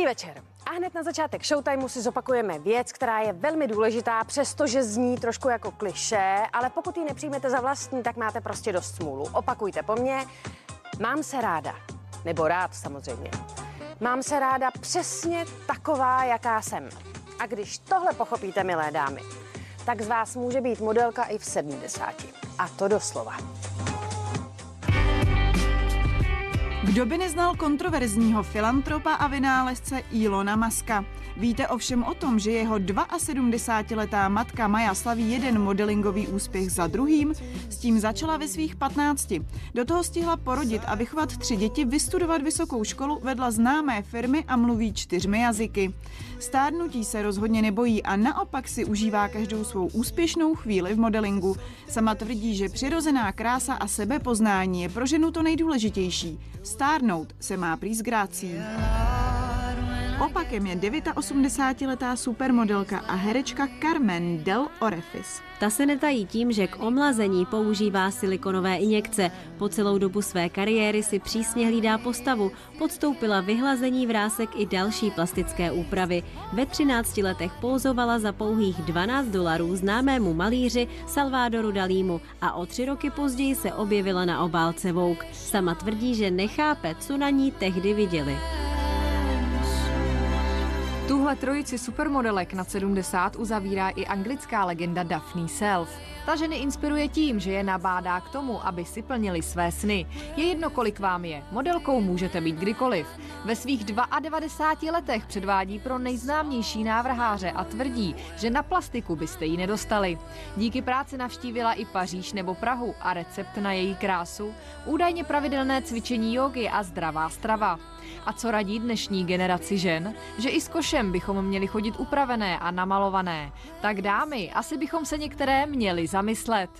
Dobrý večer. A hned na začátek showtimeu si zopakujeme věc, která je velmi důležitá, přestože zní trošku jako kliše, ale pokud ji nepřijmete za vlastní, tak máte prostě dost smůlu. Opakujte po mně. Mám se ráda. Nebo rád samozřejmě. Mám se ráda přesně taková, jaká jsem. A když tohle pochopíte, milé dámy, tak z vás může být modelka i v 70. A to doslova. Kdo by neznal kontroverzního filantropa a vynálezce Ilona Maska? Víte ovšem o tom, že jeho 72-letá matka Maja slaví jeden modelingový úspěch za druhým? S tím začala ve svých 15. Do toho stihla porodit a vychovat tři děti, vystudovat vysokou školu, vedla známé firmy a mluví čtyřmi jazyky. Stárnutí se rozhodně nebojí a naopak si užívá každou svou úspěšnou chvíli v modelingu. Sama tvrdí, že přirozená krása a sebepoznání je pro ženu to nejdůležitější. Stárnout se má prý s grácí. Opakem je 89-letá supermodelka a herečka Carmen Del Orefis. Ta se netají tím, že k omlazení používá silikonové injekce. Po celou dobu své kariéry si přísně hlídá postavu, podstoupila vyhlazení vrásek i další plastické úpravy. Ve 13 letech pouzovala za pouhých 12 dolarů známému malíři Salvadoru Dalímu a o tři roky později se objevila na obálce Vogue. Sama tvrdí, že nechápe, co na ní tehdy viděli. Tuhle trojici supermodelek na 70 uzavírá i anglická legenda Daphne Self. Ta ženy inspiruje tím, že je nabádá k tomu, aby si plnili své sny. Je jedno, kolik vám je. Modelkou můžete být kdykoliv. Ve svých 92 letech předvádí pro nejznámější návrháře a tvrdí, že na plastiku byste ji nedostali. Díky práci navštívila i Paříž nebo Prahu a recept na její krásu, údajně pravidelné cvičení jogy a zdravá strava. A co radí dnešní generaci žen? Že i s košem bychom měli chodit upravené a namalované. Tak dámy, asi bychom se některé měli zamyslet.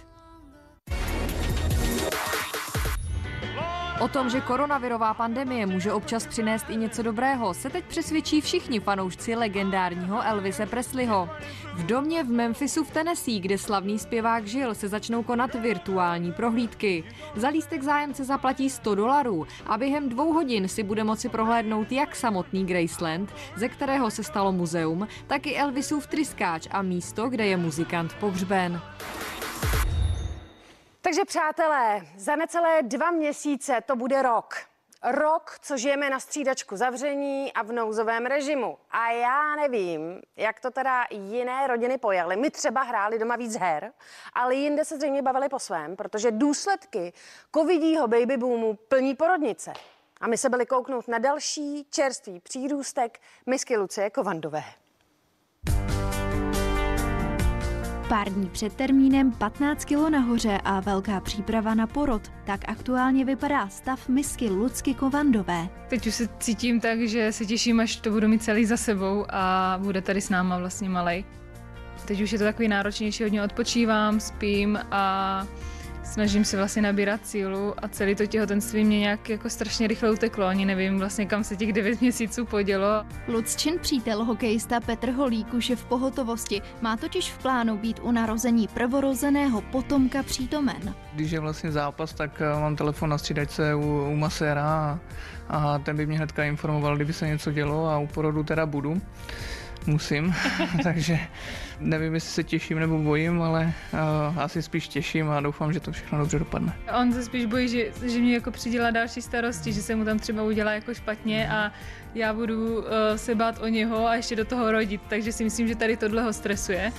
O tom, že koronavirová pandemie může občas přinést i něco dobrého, se teď přesvědčí všichni fanoušci legendárního Elvise Presleyho. V domě v Memphisu v Tennessee, kde slavný zpěvák žil, se začnou konat virtuální prohlídky. Za lístek zájemce zaplatí 100 dolarů a během dvou hodin si bude moci prohlédnout jak samotný Graceland, ze kterého se stalo muzeum, tak i Elvisův tryskáč a místo, kde je muzikant pohřben. Takže přátelé, za necelé dva měsíce to bude rok. Rok, co žijeme na střídačku zavření a v nouzovém režimu. A já nevím, jak to teda jiné rodiny pojaly. My třeba hráli doma víc her, ale jinde se zřejmě bavili po svém, protože důsledky covidího baby boomu plní porodnice. A my se byli kouknout na další čerstvý přírůstek misky Lucie Kovandové. Pár dní před termínem 15 kilo nahoře a velká příprava na porod. Tak aktuálně vypadá stav misky Lucky Kovandové. Teď už se cítím tak, že se těším, až to budu mít celý za sebou a bude tady s náma vlastně malej. Teď už je to takový náročnější, hodně odpočívám, spím a snažím se vlastně nabírat sílu a celý to těhotenství mě nějak jako strašně rychle uteklo. Ani nevím vlastně, kam se těch 9 měsíců podělo. Lucčin přítel hokejista Petr Holík už je v pohotovosti. Má totiž v plánu být u narození prvorozeného potomka přítomen. Když je vlastně zápas, tak eh, mám telefon na střídačce u, u maséra a, a ten by mě hnedka informoval, kdyby se něco dělo a u porodu teda budu musím, takže nevím, jestli se těším nebo bojím, ale uh, asi spíš těším a doufám, že to všechno dobře dopadne. On se spíš bojí, že, že mě jako přidělá další starosti, že se mu tam třeba udělá jako špatně a já budu uh, se bát o něho a ještě do toho rodit, takže si myslím, že tady tohle ho stresuje.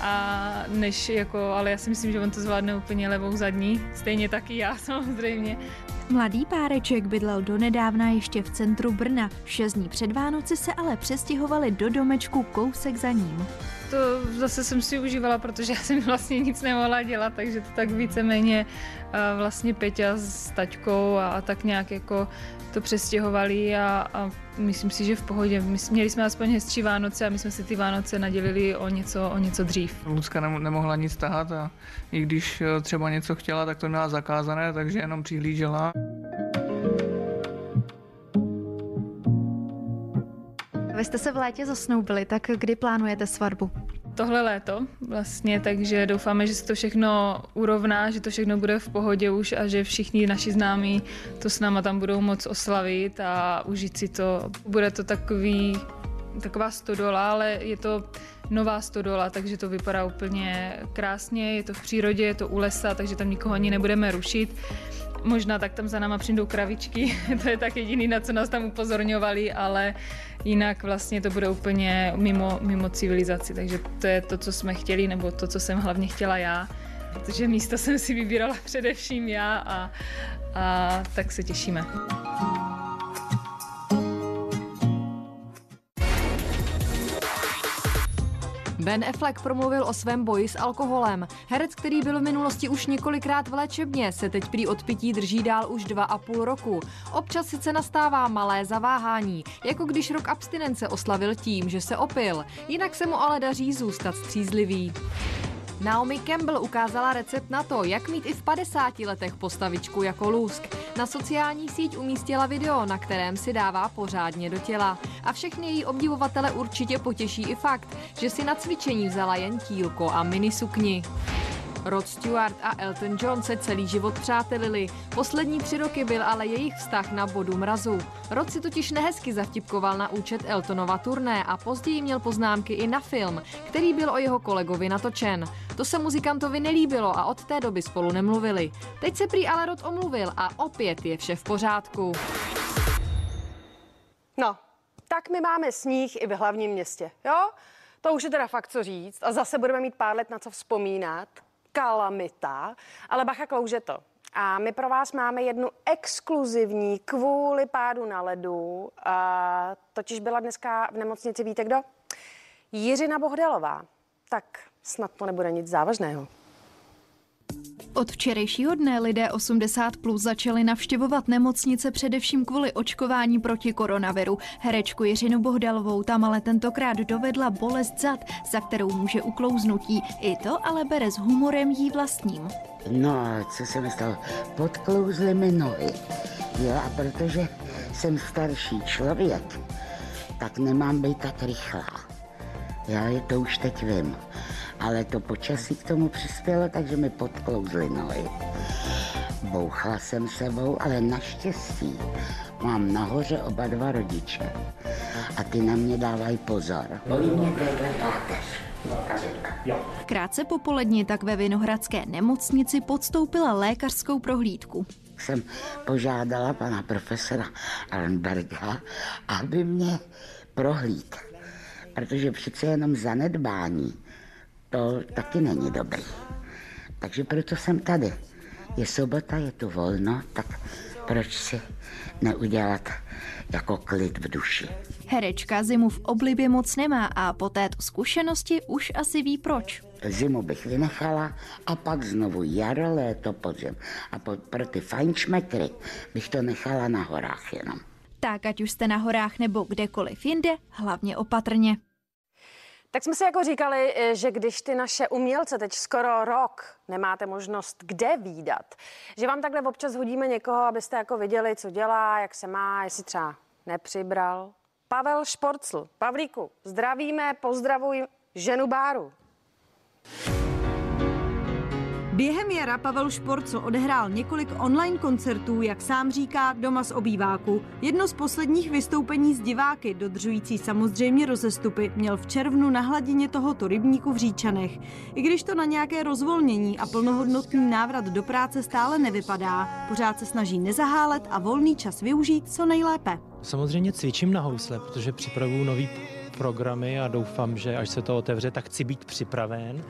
A než jako, ale já si myslím, že on to zvládne úplně levou zadní, stejně taky já samozřejmě. Mladý páreček bydlel donedávna ještě v centru Brna. Šest dní před Vánoci se ale přestěhovali do domečku kousek za ním. To zase jsem si užívala, protože já jsem vlastně nic nemohla dělat, takže to tak víceméně vlastně Peťa s taťkou a, a tak nějak jako to přestěhovali a, a myslím si, že v pohodě. My, měli jsme aspoň hezčí Vánoce a my jsme si ty Vánoce nadělili o něco, o něco dřív. Lucka nemohla nic tahat a i když e, třeba něco chtěla, tak to měla zakázané, takže jenom přihlížela. Vy jste se v létě zasnoubili, tak kdy plánujete svatbu? tohle léto vlastně, takže doufáme, že se to všechno urovná, že to všechno bude v pohodě už a že všichni naši známí to s náma tam budou moc oslavit a užít si to. Bude to takový, taková stodola, ale je to nová stodola, takže to vypadá úplně krásně, je to v přírodě, je to u lesa, takže tam nikoho ani nebudeme rušit. Možná tak tam za náma přijdou kravičky, to je tak jediný, na co nás tam upozorňovali, ale jinak vlastně to bude úplně mimo, mimo civilizaci, takže to je to, co jsme chtěli, nebo to, co jsem hlavně chtěla já, protože místo jsem si vybírala především já a, a tak se těšíme. Ben Affleck promluvil o svém boji s alkoholem. Herec, který byl v minulosti už několikrát v léčebně, se teď prý od pití drží dál už dva a půl roku. Občas sice nastává malé zaváhání, jako když rok abstinence oslavil tím, že se opil. Jinak se mu ale daří zůstat střízlivý. Naomi Campbell ukázala recept na to, jak mít i v 50 letech postavičku jako lůsk. Na sociální síť umístila video, na kterém si dává pořádně do těla. A všechny její obdivovatele určitě potěší i fakt, že si na cvičení vzala jen tílko a mini sukni. Rod Stewart a Elton John se celý život přátelili. Poslední tři roky byl ale jejich vztah na bodu mrazu. Rod si totiž nehezky zavtipkoval na účet Eltonova turné a později měl poznámky i na film, který byl o jeho kolegovi natočen. To se muzikantovi nelíbilo a od té doby spolu nemluvili. Teď se prý ale Rod omluvil a opět je vše v pořádku. No, tak my máme sníh i v hlavním městě, jo? To už je teda fakt co říct a zase budeme mít pár let na co vzpomínat kalamita, ale bacha klouže to. A my pro vás máme jednu exkluzivní kvůli pádu na ledu. A totiž byla dneska v nemocnici, víte kdo? Jiřina Bohdalová. Tak snad to nebude nic závažného. Od včerejšího dne lidé 80 plus začali navštěvovat nemocnice především kvůli očkování proti koronaviru. Herečku Jiřinu Bohdalovou tam ale tentokrát dovedla bolest zad, za kterou může uklouznutí. I to ale bere s humorem jí vlastním. No a co se mi stalo? Podklouzly mi nohy. Jo, a protože jsem starší člověk, tak nemám být tak rychlá. Já to už teď vím ale to počasí k tomu přispělo, takže mi podklouzly nohy. Bouchla jsem sebou, ale naštěstí mám nahoře oba dva rodiče a ty na mě dávají pozor. Bolí mě Krátce popolední tak ve Vinohradské nemocnici podstoupila lékařskou prohlídku. Jsem požádala pana profesora Arnberga, aby mě prohlíd, protože přece jenom zanedbání to taky není dobrý. Takže proto jsem tady. Je sobota, je tu volno, tak proč si neudělat jako klid v duši. Herečka zimu v oblibě moc nemá a po této zkušenosti už asi ví proč. Zimu bych vynechala a pak znovu jaro, léto, podzim. A po, pro ty fajnšmekry bych to nechala na horách jenom. Tak ať už jste na horách nebo kdekoliv jinde, hlavně opatrně. Tak jsme si jako říkali, eh, že když ty naše umělce teď skoro rok nemáte možnost kde výdat, že vám takhle občas hodíme někoho, abyste jako viděli, co dělá, jak se má, jestli třeba nepřibral. Pavel Šporcl. Pavlíku, zdravíme, pozdravuj ženu Báru. Během jara Pavel Šporcl odehrál několik online koncertů, jak sám říká, doma z obýváku. Jedno z posledních vystoupení s diváky, dodržující samozřejmě rozestupy, měl v červnu na hladině tohoto rybníku v Říčanech. I když to na nějaké rozvolnění a plnohodnotný návrat do práce stále nevypadá, pořád se snaží nezahálet a volný čas využít co nejlépe. Samozřejmě cvičím na housle, protože připravuju nový programy a doufám, že až se to otevře, tak chci být připraven.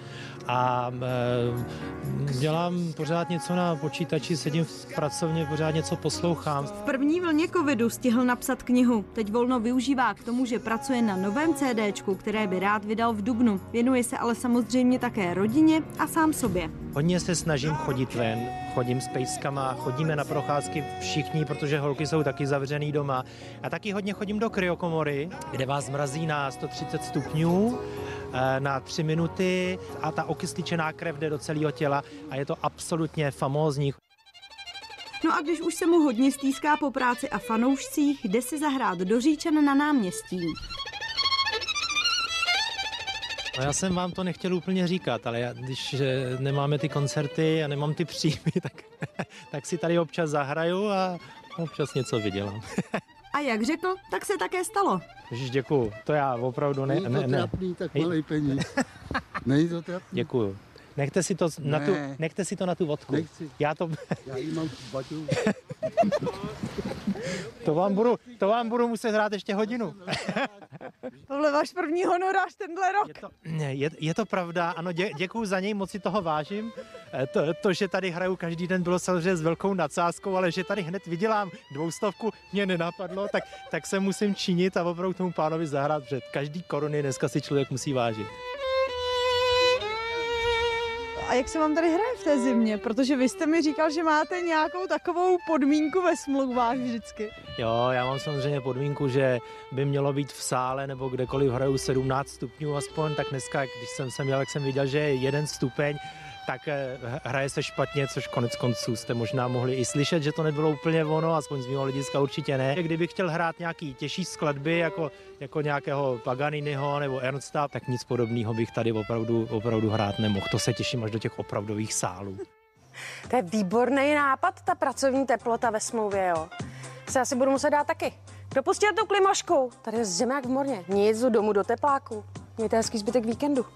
A e, dělám pořád něco na počítači, sedím v pracovně, pořád něco poslouchám. V první vlně covidu stihl napsat knihu. Teď volno využívá k tomu, že pracuje na novém CDčku, které by rád vydal v Dubnu. Věnuje se ale samozřejmě také rodině a sám sobě. Hodně se snažím chodit ven, chodím s pejskama, chodíme na procházky všichni, protože holky jsou taky zavřený doma. A taky hodně chodím do kryokomory, kde vás mrazí na 130 stupňů eh, na tři minuty a ta okysličená krev jde do celého těla a je to absolutně famózní. No a když už se mu hodně stýská po práci a fanoušcích, jde si zahrát do Říčan na náměstí. No já jsem vám to nechtěl úplně říkat, ale já, když eh, nemáme ty koncerty a nemám ty příjmy, tak, tak si tady občas zahraju a občas něco vydělám. A jak řekl, tak se také stalo. Ježiš, děkuju. To já opravdu ne... Není to ne, ne. trapný, tak malý peníz. Není to trapný. Děkuju. Nechte si to na tu, Ne. nechte si to na tu vodku. Nechci. Já to, Já jí mám v baťu. to, vám budu, to vám budu muset hrát ještě hodinu. Tohle váš první honorář tenhle rok. Je to, ne, je, je to pravda, ano, dě, děkuju za něj, moc si toho vážím. Eh, To, to, že tady hraju každý den, bylo samozřejmě s velkou nadsázkou, ale že tady hned vydělám dvoustovku, mě nenapadlo, tak, tak se musím činit a opravdu tomu pánovi zahrát, protože každý koruny dneska si člověk musí vážit. A jak se vám tady hraje v té zimě? Protože vy jste mi říkal, že máte nějakou takovou podmínku ve smlouvách vždycky. Jo, já mám samozřejmě podmínku, že by mělo být v sále nebo kdekoliv hraju 17 stupňů aspoň, tak dneska, když jsem sem jel, jak jsem viděl, že je jeden stupeň, tak eh, hraje se špatně, což konec konců jste možná mohli i slyšet, že to nebylo úplně ono, aspoň z mého hlediska určitě ne. Kdybych chtěl hrát nějaký těžší skladby, jako, jako nějakého Paganiniho nebo Ernsta, tak nic podobného bych tady opravdu, opravdu hrát nemohl. To se těším až do těch opravdových sálů. To je výborný nápad, ta pracovní teplota ve smlouvě, jo. Se asi budu muset dát taky. Kdo pustil tu klimošku? Tady je zima jak v morně. Nic, domů do tepláku. Mějte hezký zbytek víkendu.